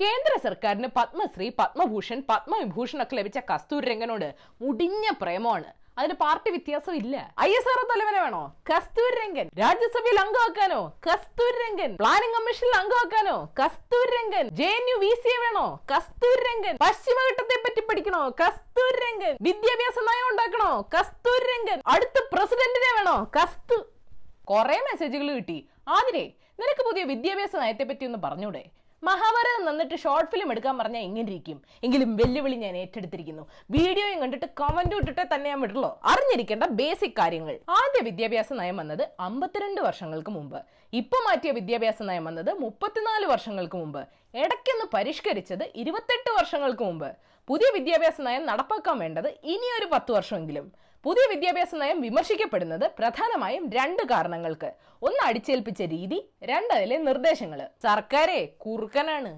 കേന്ദ്ര സർക്കാരിന് പത്മശ്രീ പത്മഭൂഷൺ പത്മവിഭൂഷൺ ഒക്കെ ലഭിച്ച കസ്തൂരി രംഗനോട് മുടിഞ്ഞ പ്രേമമാണ്. അതിന് പാർട്ടി വ്യത്യാസം ഇല്ല. ഐ എസ് ആർ തലവനെ വേണോ? കസ്തൂരി രംഗൻ രാജ്യസഭയിൽ അംഗമാക്കാനോ? കസ്തൂരി രംഗൻ പ്ലാനിംഗ് കമ്മീഷനിൽ അംഗമാക്കാനോ? Kasturi Rangan J N U V C A വേണോ? കസ്തൂരി രംഗൻ പശ്ചിമഘട്ടത്തെ പറ്റി പഠിക്കണോ? കസ്തൂരി രംഗൻ വിദ്യാഭ്യാസ നയം ഉണ്ടാക്കണോ? കസ്തൂരി രംഗൻ അടുത്ത പ്രസിഡന്റിനെ വേണോ? കസ്തു കുറെ മെസ്സേജുകൾ കിട്ടി. ആതിരെ നിനക്ക് പുതിയ വിദ്യാഭ്യാസ നയത്തെ പറ്റി ഒന്ന് പറഞ്ഞൂടെ? മഹാഭാരതം നന്നിട്ട് ഷോർട്ട് ഫിലിം എടുക്കാൻ പറഞ്ഞാൽ എങ്ങനെ ഇരിക്കും എങ്കിലും വെല്ലുവിളി ഞാൻ ഏറ്റെടുത്തിരിക്കുന്നു. വീഡിയോയും കണ്ടിട്ട് കമന്റും ഇട്ടിട്ടേ തന്നെ ഞാൻ വിടുള്ളൂ അറിഞ്ഞിരിക്കേണ്ട ബേസിക് കാര്യങ്ങൾ. ആദ്യ വിദ്യാഭ്യാസ നയം വന്നത് അമ്പത്തിരണ്ട് വർഷങ്ങൾക്ക് മുമ്പ്. ഇപ്പൊ മാറ്റിയ വിദ്യാഭ്യാസ നയം വന്നത് മുപ്പത്തിനാല് വർഷങ്ങൾക്ക് മുമ്പ്. ഇടയ്ക്കൊന്ന് പരിഷ്കരിച്ചത് ഇരുപത്തെട്ട് വർഷങ്ങൾക്ക് മുമ്പ്. പുതിയ വിദ്യാഭ്യാസ നയം നടപ്പാക്കാൻ വേണ്ടത് ഇനിയൊരു പത്ത് വർഷമെങ്കിലും. പുതിയ വിദ്യാഭ്യാസ നയം വിമർശിക്കപ്പെടുന്നത് പ്രധാനമായും രണ്ട് കാരണങ്ങൾക്ക്. ഒന്ന് അടിച്ചേൽപ്പിച്ച രീതി രണ്ട് അതിലെ നിർദ്ദേശങ്ങൾ സർക്കാരെ കുറുക്കനാണ്.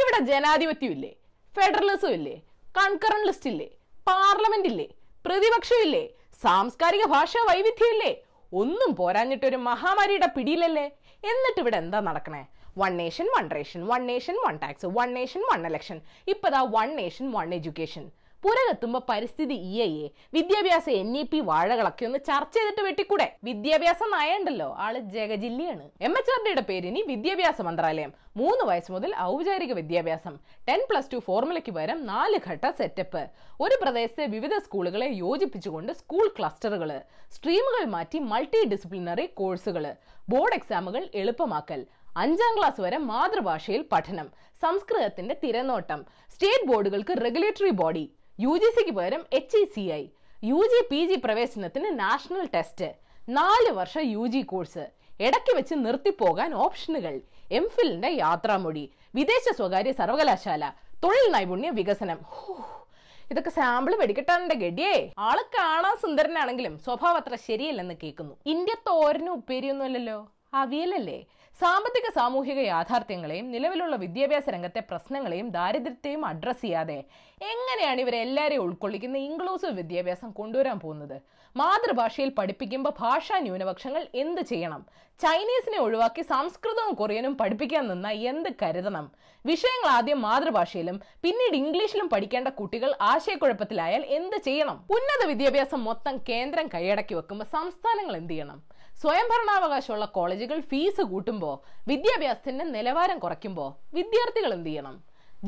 ഇവിടെ ജനാധിപത്യം ഇല്ലേ ഫെഡറലിസം ഇല്ലേ കൺകറൻ ലിസ്റ്റ് ഇല്ലേ പാർലമെന്റ് ഇല്ലേ പ്രതിപക്ഷം ഇല്ലേ സാംസ്കാരിക ഭാഷാ വൈവിധ്യം ഇല്ലേ ഒന്നും പോരാഞ്ഞിട്ട് ഒരു മഹാമാരിയുടെ പിടിയിലല്ലേ? എന്നിട്ട് ഇവിടെ എന്താ നടക്കണേ? One nation one ration one nation one tax one nation one election ഇപ്പതാ വൺ നേഷൻ വൺ എഡ്യൂക്കേഷൻ പുറകെത്തുമ്പോ പരിസ്ഥിതി ഇ ഐ എ വിദ്യാഭ്യാസ എൻ ഇ പി വാഴകളൊക്കെ ഒന്ന് ചർച്ച ചെയ്തിട്ട് വെട്ടിക്കൂടെ? വിദ്യാഭ്യാസം നയണ്ടല്ലോ ആൾ ജഗജില്ലിയാണ്. എം എച്ച് ആർ ഡിയുടെ പേര് ഇനി വിദ്യാഭ്യാസ മന്ത്രാലയം. മൂന്ന് വയസ്സ് മുതൽ ഔപചാരിക വിദ്യാഭ്യാസം. ടെൻ പ്ലസ് ടു ഫോർമുലയ്ക്ക് പകരം നാല് ഘട്ട സെറ്റപ്പ്. ഒരു പ്രദേശത്തെ വിവിധ സ്കൂളുകളെ യോജിപ്പിച്ചുകൊണ്ട് സ്കൂൾ ക്ലസ്റ്ററുകൾ സ്ട്രീമുകൾ മാറ്റി മൾട്ടി ഡിസിപ്ലിനറി കോഴ്സുകൾ ബോർഡ് എക്സാമുകൾ എളുപ്പമാക്കൽ. അഞ്ചാം ക്ലാസ് വരെ മാതൃഭാഷയിൽ പഠനം. സംസ്കൃതത്തിന്റെ തിരനോട്ടം. സ്റ്റേറ്റ് ബോർഡുകൾക്ക് റെഗുലേറ്ററി ബോഡി. യു ജി സിക്ക് പകരം H E C I U G P G പ്രവേശനത്തിന് നാഷണൽ ടെസ്റ്റ് നാല് വർഷ യു ജി കോഴ്സ് ഇടയ്ക്ക് വെച്ച് നിർത്തിപ്പോകാൻ ഓപ്ഷനുകൾ എം ഫിലിന്റെ യാത്രാമൊഴി വിദേശ സ്വകാര്യ സർവകലാശാല തൊഴിൽ നൈപുണ്യ വികസനം. ഇതൊക്കെ സാമ്പിൾ വെടിക്കെട്ടാണെന്റെ ഗഡിയേ. ആൾ കാണാൻ സുന്ദരനാണെങ്കിലും സ്വഭാവം അത്ര ശരിയല്ലെന്ന് കേൾക്കുന്നു. ഇന്ത്യ തോരനും ഉപ്പേരിയൊന്നുമല്ലല്ലോ അവിയലല്ലേ? സാമ്പത്തിക സാമൂഹിക യാഥാർത്ഥ്യങ്ങളെയും നിലവിലുള്ള വിദ്യാഭ്യാസ രംഗത്തെ പ്രശ്നങ്ങളെയും ദാരിദ്ര്യത്തെയും അഡ്രസ്സ് ചെയ്യാതെ എങ്ങനെയാണ് ഇവരെ എല്ലാവരെയും ഉൾക്കൊള്ളിക്കുന്ന ഇൻക്ലൂസീവ് വിദ്യാഭ്യാസം കൊണ്ടുവരാൻ പോകുന്നത്? മാതൃഭാഷയിൽ പഠിപ്പിക്കുമ്പോൾ ഭാഷാ ന്യൂനപക്ഷങ്ങൾ എന്ത് ചെയ്യണം? ചൈനീസിനെ ഒഴിവാക്കി സംസ്കൃതവും കൊറിയനും പഠിപ്പിക്കാൻ നിന്ന എന്ത് കരുതണം? വിഷയങ്ങൾ ആദ്യം മാതൃഭാഷയിലും പിന്നീട് ഇംഗ്ലീഷിലും പഠിക്കേണ്ട കുട്ടികൾ ആശയക്കുഴപ്പത്തിലായാൽ എന്ത് ചെയ്യണം? ഉന്നത വിദ്യാഭ്യാസം മൊത്തം കേന്ദ്രം കൈയടക്കി വെക്കുമ്പോൾ സംസ്ഥാനങ്ങൾ എന്ത് ചെയ്യണം? സ്വയംഭരണാവകാശമുള്ള കോളേജുകൾ ഫീസ് കൂട്ടുമ്പോൾ വിദ്യാഭ്യാസത്തിന്റെ നിലവാരം കുറയ്ക്കുമ്പോൾ വിദ്യാർത്ഥികൾ എന്ത് ചെയ്യണം?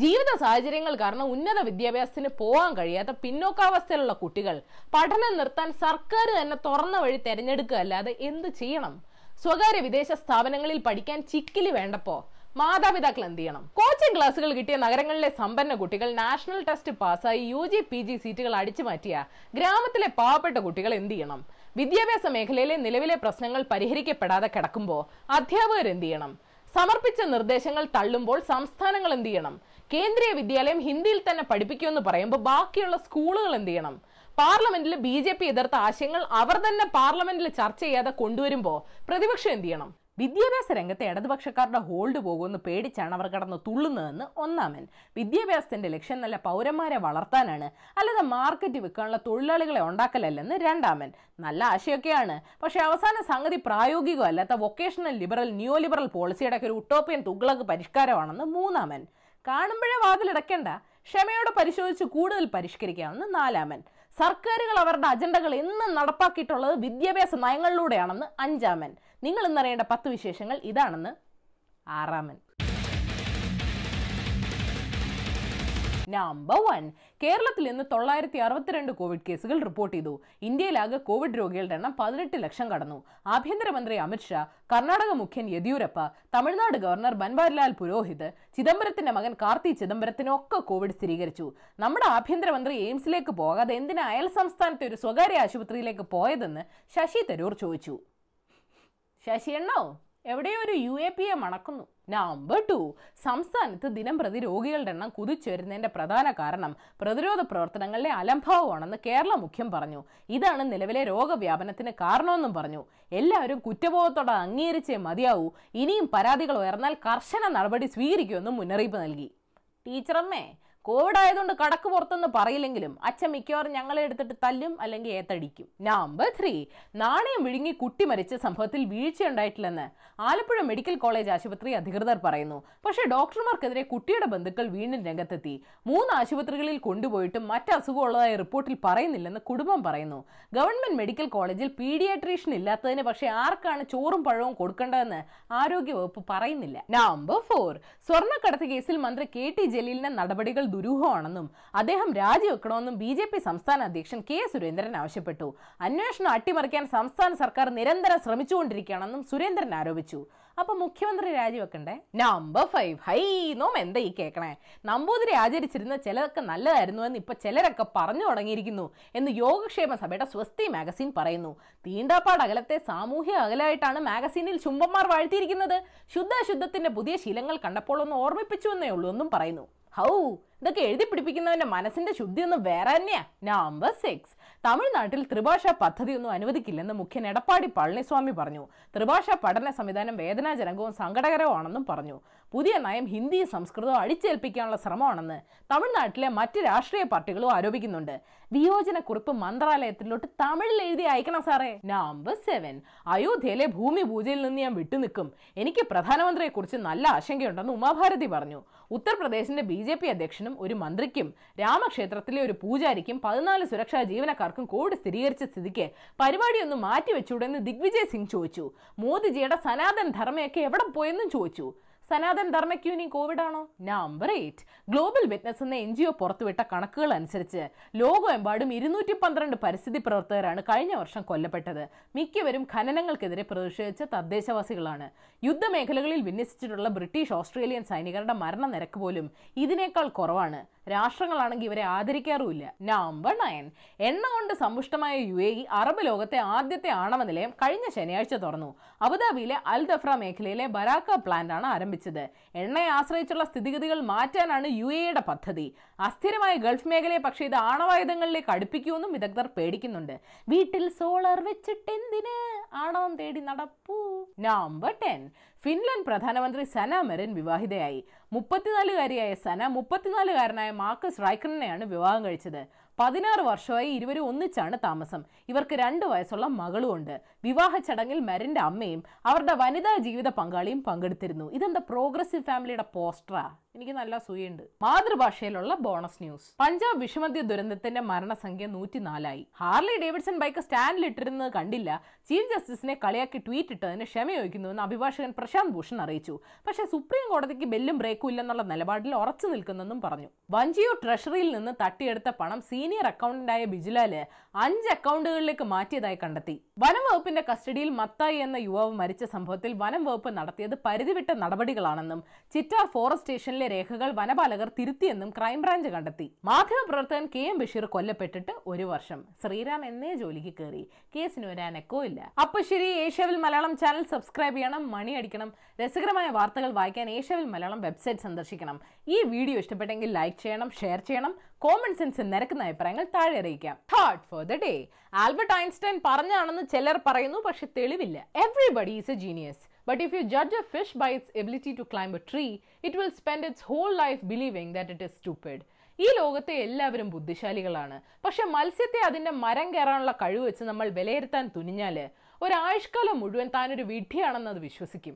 ജീവിത സാഹചര്യങ്ങൾ കാരണം ഉന്നത വിദ്യാഭ്യാസത്തിന് പോകാൻ കഴിയാത്ത പിന്നോക്കാവസ്ഥയിലുള്ള കുട്ടികൾ പഠനം നിർത്താൻ സർക്കാർ തന്നെ തുറന്ന വഴി തെരഞ്ഞെടുക്കുക അല്ലാതെ എന്ത് ചെയ്യണം? സ്വകാര്യ വിദേശ സ്ഥാപനങ്ങളിൽ പഠിക്കാൻ ചിക്കിലി വേണ്ടപ്പോ മാതാപിതാക്കൾ എന്ത് ചെയ്യണം? കോച്ചിങ് ക്ലാസ്സുകൾ കിട്ടിയ നഗരങ്ങളിലെ സമ്പന്ന കുട്ടികൾ നാഷണൽ ടെസ്റ്റ് പാസ്സായി യു ജി പി ജി സീറ്റുകൾ അടിച്ചു മാറ്റിയ ഗ്രാമത്തിലെ പാവപ്പെട്ട കുട്ടികൾ എന്ത് ചെയ്യണം? വിദ്യാഭ്യാസ മേഖലയിലെ നിലവിലെ പ്രശ്നങ്ങൾ പരിഹരിക്കപ്പെടാതെ കിടക്കുമ്പോൾ അധ്യാപകർ എന്ത് ചെയ്യണം? സമർപ്പിച്ച നിർദ്ദേശങ്ങൾ തള്ളുമ്പോൾ സംസ്ഥാനങ്ങൾ എന്ത് ചെയ്യണം? കേന്ദ്രീയ വിദ്യാലയം ഹിന്ദിയിൽ തന്നെ പഠിപ്പിക്കുമെന്ന് പറയുമ്പോൾ ബാക്കിയുള്ള സ്കൂളുകൾ എന്ത് ചെയ്യണം? പാർലമെന്റിൽ ബി ജെ പി എതിർത്ത ആശയങ്ങൾ അവർ തന്നെ പാർലമെന്റിൽ ചർച്ച ചെയ്യാതെ കൊണ്ടുവരുമ്പോൾ പ്രതിപക്ഷം എന്ത് ചെയ്യണം? വിദ്യാഭ്യാസ രംഗത്തെ ഇടതുപക്ഷക്കാരുടെ ഹോൾഡ് പോകുമെന്ന് പേടിച്ചാണ് അവർ കടന്ന് തുള്ളുന്നതെന്ന് ഒന്നാമൻ വിദ്യാഭ്യാസത്തിന്റെ ലക്ഷ്യം നല്ല പൗരന്മാരെ വളർത്താനാണ് അല്ലാതെ മാർക്കറ്റ് വിൽക്കാനുള്ള തൊഴിലാളികളെ ഉണ്ടാക്കലല്ലെന്ന് രണ്ടാമൻ നല്ല ആശയമൊക്കെയാണ് പക്ഷെ അവസാന സംഗതി പ്രായോഗികമല്ലാത്ത വൊക്കേഷണൽ ലിബറൽ ന്യൂ ലിബറൽ പോളിസിയുടെ ഒരു ഉട്ടോപ്യൻ തുഗ്ലക്ക് പരിഷ്കാരമാണെന്ന് മൂന്നാമൻ കാണുമ്പോഴേ വാതിലടക്കേണ്ട ക്ഷമയോടെ പരിശോധിച്ച് കൂടുതൽ പരിഷ്കരിക്കാമെന്ന് നാലാമൻ സർക്കാരുകൾ അവരുടെ അജണ്ടകൾ എന്നും നടപ്പാക്കിയിട്ടുള്ളത് വിദ്യാഭ്യാസ നയങ്ങളിലൂടെയാണെന്ന് അഞ്ചാമൻ. നിങ്ങൾ ഇന്നറിയേണ്ട പത്ത് വിശേഷങ്ങൾ ഇതാണെന്ന് ആറാമൻ. നമ്പർ വൺ കേരളത്തിൽ ഇന്ന് തൊള്ളായിരത്തി അറുപത്തിരണ്ട് കോവിഡ് കേസുകൾ റിപ്പോർട്ട് ചെയ്തു. ഇന്ത്യയിലാകെ കോവിഡ് രോഗികളുടെ എണ്ണം പതിനെട്ട് ലക്ഷം കടന്നു. ആഭ്യന്തരമന്ത്രി അമിത്ഷാ കർണാടക മുഖ്യൻ യെദ്യൂരപ്പ തമിഴ്നാട് ഗവർണർ ബൻവാരിലാൽ പുരോഹിത് ചിദംബരത്തിന്റെ മകൻ കാർത്തി ചിദംബരത്തിനൊക്കെ കോവിഡ് സ്ഥിരീകരിച്ചു. നമ്മുടെ ആഭ്യന്തരമന്ത്രി എയിംസിലേക്ക് പോകാതെ എന്തിനാ അയൽ സംസ്ഥാനത്തെ ഒരു സ്വകാര്യ ആശുപത്രിയിലേക്ക് പോയതെന്ന് ശശി തരൂർ ചോദിച്ചു. ശശി എണ്ണോ എവിടെയോ ഒരു യു എ പി എ മണക്കുന്നു. നമ്പർ ടു സംസ്ഥാനത്ത് ദിനം പ്രതി രോഗികളുടെ എണ്ണം കുതിച്ചുവരുന്നതിന്റെ പ്രധാന കാരണം പ്രതിരോധ പ്രവർത്തനങ്ങളിലെ അലംഭാവമാണെന്ന് കേരള മുഖ്യം പറഞ്ഞു. ഇതാണ് നിലവിലെ രോഗവ്യാപനത്തിന് കാരണമെന്നും പറഞ്ഞു. എല്ലാവരും കുറ്റബോധത്തോടെ അംഗീകരിച്ചേ മതിയാവൂ. ഇനിയും പരാതികൾ ഉയർന്നാൽ കർശന നടപടി സ്വീകരിക്കുമെന്നും മുന്നറിയിപ്പ് നൽകി. ടീച്ചറമ്മേ കോവിഡ് ആയതുകൊണ്ട് കടക്ക് പുറത്തെന്ന് പറയില്ലെങ്കിലും അച്ഛൻ മിക്കവാറും ഞങ്ങളെ എടുത്തിട്ട് തല്ലും അല്ലെങ്കിൽ ഏത്തടിക്കും. നമ്പർ ത്രീ നാണയം വിഴുങ്ങി കുട്ടി മരിച്ച സംഭവത്തിൽ വീഴ്ച ഉണ്ടായിട്ടില്ലെന്ന് ആലപ്പുഴ മെഡിക്കൽ കോളേജ് ആശുപത്രി അധികൃതർ പറയുന്നു. പക്ഷേ ഡോക്ടർമാർക്കെതിരെ കുട്ടിയുടെ ബന്ധുക്കൾ വീണ്ടും രംഗത്തെത്തി. മൂന്ന് ആശുപത്രികളിൽ കൊണ്ടുപോയിട്ടും മറ്റ് അസുഖമുള്ളതായി റിപ്പോർട്ടിൽ പറയുന്നില്ലെന്ന് കുടുംബം പറയുന്നു. ഗവൺമെന്റ് മെഡിക്കൽ കോളേജിൽ പീഡിയാട്രീഷ്യൻ ഇല്ലാത്തതിന് പക്ഷേ ആർക്കാണ് ചോറും പഴവും കൊടുക്കേണ്ടതെന്ന് ആരോഗ്യവകുപ്പ് പറയുന്നില്ല. നമ്പർ ഫോർ സ്വർണക്കടത്ത് കേസിൽ മന്ത്രി കെ ടി ജലീലിന്റെ നടപടികൾ ദുരൂഹമാണെന്നും അദ്ദേഹം രാജിവെക്കണമെന്നും ബി ജെ പി സംസ്ഥാന അധ്യക്ഷൻ കെ സുരേന്ദ്രൻ ആവശ്യപ്പെട്ടു. അന്വേഷണം അട്ടിമറിക്കാൻ സംസ്ഥാന സർക്കാർ നിരന്തരം ശ്രമിച്ചുകൊണ്ടിരിക്കുകയാണെന്നും സുരേന്ദ്രൻ ആരോപിച്ചു. അപ്പൊ മുഖ്യമന്ത്രി രാജിവെക്കണ്ടേ? നമ്പർ ഫൈവ് ഹൈ നോം എന്താ ഈ കേക്കണേ? നമ്പൂതിരി ആചരിച്ചിരുന്ന ചിലതൊക്കെ നല്ലതായിരുന്നു എന്ന് ഇപ്പൊ ചിലരൊക്കെ പറഞ്ഞു തുടങ്ങിയിരിക്കുന്നു എന്ന് യോഗക്ഷേമ സഭയുടെ സ്വസ്തി മാഗസിൻ പറയുന്നു. തീണ്ടാപ്പാട് അകലത്തെ സാമൂഹ്യ അകലായിട്ടാണ് മാഗസീനിൽ ചുംബന്മാർ വാഴ്ത്തിയിരിക്കുന്നത്. ശുദ്ധശുദ്ധത്തിന്റെ പുതിയ ശീലങ്ങൾ കണ്ടപ്പോൾ ഒന്ന് ഓർമ്മിപ്പിച്ചു എന്നേ ഉള്ളൂ എന്നും പറയുന്നു. ഹൗ ഇതൊക്കെ എഴുതി പിടിപ്പിക്കുന്നവന്റെ മനസ്സിന്റെ ശുദ്ധി ഒന്നും വേറെ തന്നെയാ. നമ്പർ സിക്സ് തമിഴ്നാട്ടിൽ ത്രിഭാഷാ പദ്ധതി ഒന്നും അനുവദിക്കില്ലെന്ന് മുഖ്യൻ എടപ്പാടി പളനിസ്വാമി പറഞ്ഞു. ത്രിഭാഷാ പഠന സംവിധാനം വേദനാജനകവും സങ്കടകരവുമാണെന്നും പറഞ്ഞു. പുതിയ നയം ഹിന്ദി സംസ്കൃതവും അടിച്ചേൽപ്പിക്കാനുള്ള ശ്രമമാണെന്ന് തമിഴ്നാട്ടിലെ മറ്റ് രാഷ്ട്രീയ പാർട്ടികളും ആരോപിക്കുന്നുണ്ട്. വിയോജനക്കുറിപ്പ് മന്ത്രാലയത്തിലോട്ട് തമിഴിൽ എഴുതി അയക്കണം സാറേ. നമ്പർ സെവൻ അയോധ്യയിലെ ഭൂമി പൂജയിൽ നിന്ന് ഞാൻ വിട്ടുനിൽക്കും. എനിക്ക് പ്രധാനമന്ത്രിയെക്കുറിച്ച് നല്ല ആശങ്കയുണ്ടെന്ന് ഉമാഭാരതി പറഞ്ഞു. ഉത്തർപ്രദേശിന്റെ ബി ജെ പി അധ്യക്ഷനും ഒരു മന്ത്രിക്കും രാമക്ഷേത്രത്തിലെ ഒരു പൂജാരിക്കും പതിനാല് സുരക്ഷാ ജീവനക്കാർക്കും കോവിഡ് സ്ഥിരീകരിച്ച സ്ഥിതിക്ക് പരിപാടിയൊന്ന് മാറ്റിവെച്ചൂടെന്ന് ദിഗ്വിജയ് സിംഗ് ചോദിച്ചു. മോദിജിയുടെ സനാതൻ ധർമ്മയൊക്കെ എവിടെ പോയെന്നും ചോദിച്ചു. സനാതൻ ധർമ്മയ്ക്ക് ഇനി കോവിഡ് ആണോ നമ്പർ എയ്റ്റ് ഗ്ലോബൽ വിറ്റ്നസ് എന്ന എൻ ജി ഒ പുറത്തുവിട്ട കണക്കുകൾ അനുസരിച്ച് ലോകമെമ്പാടും ഇരുന്നൂറ്റി പന്ത്രണ്ട് പരിസ്ഥിതി പ്രവർത്തകരാണ് കഴിഞ്ഞ വർഷം കൊല്ലപ്പെട്ടത്. മിക്കവരും ഖനനങ്ങൾക്കെതിരെ പ്രതിഷേധിച്ച തദ്ദേശവാസികളാണ്. യുദ്ധമേഖലകളിൽ വിന്യസിച്ചിട്ടുള്ള ബ്രിട്ടീഷ് ഓസ്ട്രേലിയൻ സൈനികരുടെ മരണനിരക്ക് പോലും ഇതിനേക്കാൾ കുറവാണ്. രാഷ്ട്രങ്ങളാണെങ്കിൽ ഇവരെ ആദരിക്കാറുമില്ല. നമ്പർ നയൻ എണ്ണ കൊണ്ട് സമ്പുഷ്ടമായ യു എ ഇ അറബ് ലോകത്തെ ആദ്യത്തെ ആണവ നിലയം കഴിഞ്ഞ ശനിയാഴ്ച തുറന്നു. അബുദാബിയിലെ അൽ ദഫ്ര മേഖലയിലെ ബരാക്ക പ്ലാന്റ് ആണ് ആരംഭിച്ചത്. എണ്ണയെ ആശ്രയിച്ചുള്ള സ്ഥിതിഗതികൾ മാറ്റാനാണ് യു എയുടെ പദ്ധതി. അസ്ഥിരമായ ഗൾഫ് മേഖലയെ പക്ഷേ ഇത് ആണവായുധങ്ങളിലേക്ക് അടുപ്പിക്കുമെന്നും വിദഗ്ധർ പേടിക്കുന്നുണ്ട്. വീട്ടിൽ സോളാർ വെച്ചിട്ട് എന്തിന്? ആണവം തേടി നടപ്പൂ. Number ten. ഫിൻലൻഡ് പ്രധാനമന്ത്രി സന മെറിൻ വിവാഹിതയായി. മുപ്പത്തിനാലുകാരിയായ സന മുപ്പത്തിനാലുകാരനായ മാർക്കസ് റൈക്കണിനെയാണ് വിവാഹം കഴിച്ചത്. പതിനാറ് വർഷമായി ഇരുവരും ഒന്നിച്ചാണ് താമസം. ഇവർക്ക് രണ്ട് വയസ്സുള്ള മകളുമുണ്ട്. വിവാഹ ചടങ്ങിൽ മരന്റെ അമ്മയും അവരുടെ വനിതാ ജീവിത പങ്കാളിയും പങ്കെടുത്തിരുന്നു. ഇതെന്താ പ്രോഗ്രസീവ് ഫാമിലിയുടെ പോസ്റ്ററാ എനിക്ക് നല്ല സുഖയുണ്ട് മാതൃഭാഷയിലുള്ള ബോണസ് ന്യൂസ്. പഞ്ചാബ് വിഷമദ്യ ദുരന്തത്തിന്റെ മരണസംഖ്യ നൂറ്റിനാലായി. ഹാർലി ഡേവിഡ്സൺ ബൈക്ക് സ്റ്റാൻഡിൽ ഇട്ടിരുന്നത് കണ്ടില്ല. ചീഫ് ജസ്റ്റിസിനെ കളിയാക്കി ട്വീറ്റ് ഇട്ടതിന് ക്ഷമ ചോദിക്കുന്നുവെന്ന് അഭിഭാഷകൻ പ്രശാന്ത് ഭൂഷൺ അറിയിച്ചു. പക്ഷേ സുപ്രീം കോടതിക്ക് ബെല്ലും ബ്രേക്കും ഇല്ലെന്നുള്ള നിലപാടിൽ ഉറച്ചു നിൽക്കുന്നെന്നും പറഞ്ഞു. വഞ്ചിയോ ട്രഷറിയിൽ നിന്ന് തട്ടിയെടുത്ത പണം സീനിയർ അക്കൗണ്ടന്റായ ബിജുലാൽ അഞ്ച് അക്കൗണ്ടുകളിലേക്ക് മാറ്റിയതായി കണ്ടെത്തി. വനം വകുപ്പിന്റെ കസ്റ്റഡിയിൽ മത്തായി എന്ന യുവാവ് മരിച്ച സംഭവത്തിൽ വനം വകുപ്പ് നടത്തിയത് പരിധിവിട്ട നടപടികളാണെന്നും ചിറ്റാർ ഫോറസ്റ്റ് സ്റ്റേഷനിലെ രേഖകൾ വനപാലകർ തിരുത്തിയെന്നും ക്രൈംബ്രാഞ്ച് കണ്ടെത്തി. മാധ്യമപ്രവർത്തകൻ കെ എം ബഷീർ കൊല്ലപ്പെട്ടിട്ട് ഒരു വർഷം. ശ്രീറാം എന്നേ ജോലിക്ക് കയറി കേസിന് ഒരു അനക്കോ ഇല്ല. അപ്പൊ ശരി ഏഷ്യാവിൽ മലയാളം ചാനൽ സബ്സ്ക്രൈബ് ചെയ്യണം മണി അടിക്കണം. രസകരമായ വാർത്തകൾ വായിക്കാൻ ഏഷ്യാവിൽ മലയാളം വെബ്സൈറ്റ് സന്ദർശിക്കണം. ഈ വീഡിയോ ഇഷ്ടപ്പെട്ടെങ്കിൽ ലൈക്ക് ചെയ്യണം ഷെയർ ചെയ്യണം. കോമൺ സെൻസ് നിരക്കുന്ന അഭിപ്രായങ്ങൾ താഴെ അറിയിക്കാം. Heart for the day Albert Einstein പറഞ്ഞാണെന്ന് ചിലർ പറയുന്നു പക്ഷെ തെളിവില്ല. Everybody is a genius But if you judge a fish by its ability to climb a tree, it will spend its whole life believing that it is stupid. ഈ ലോകത്തെ എല്ലാവരും ബുദ്ധിശാലികളാണ് പക്ഷെ മത്സ്യത്തെ അതിന്റെ മരം കയറാനുള്ള കഴിവ് വെച്ച് നമ്മൾ വിലയിരുത്താൻ തുനിഞ്ഞാൽ ഒരാഴ്ചക്കാലം മുഴുവൻ താനൊരു വിഡ്ഢിയാണെന്ന് അത് വിശ്വസിക്കും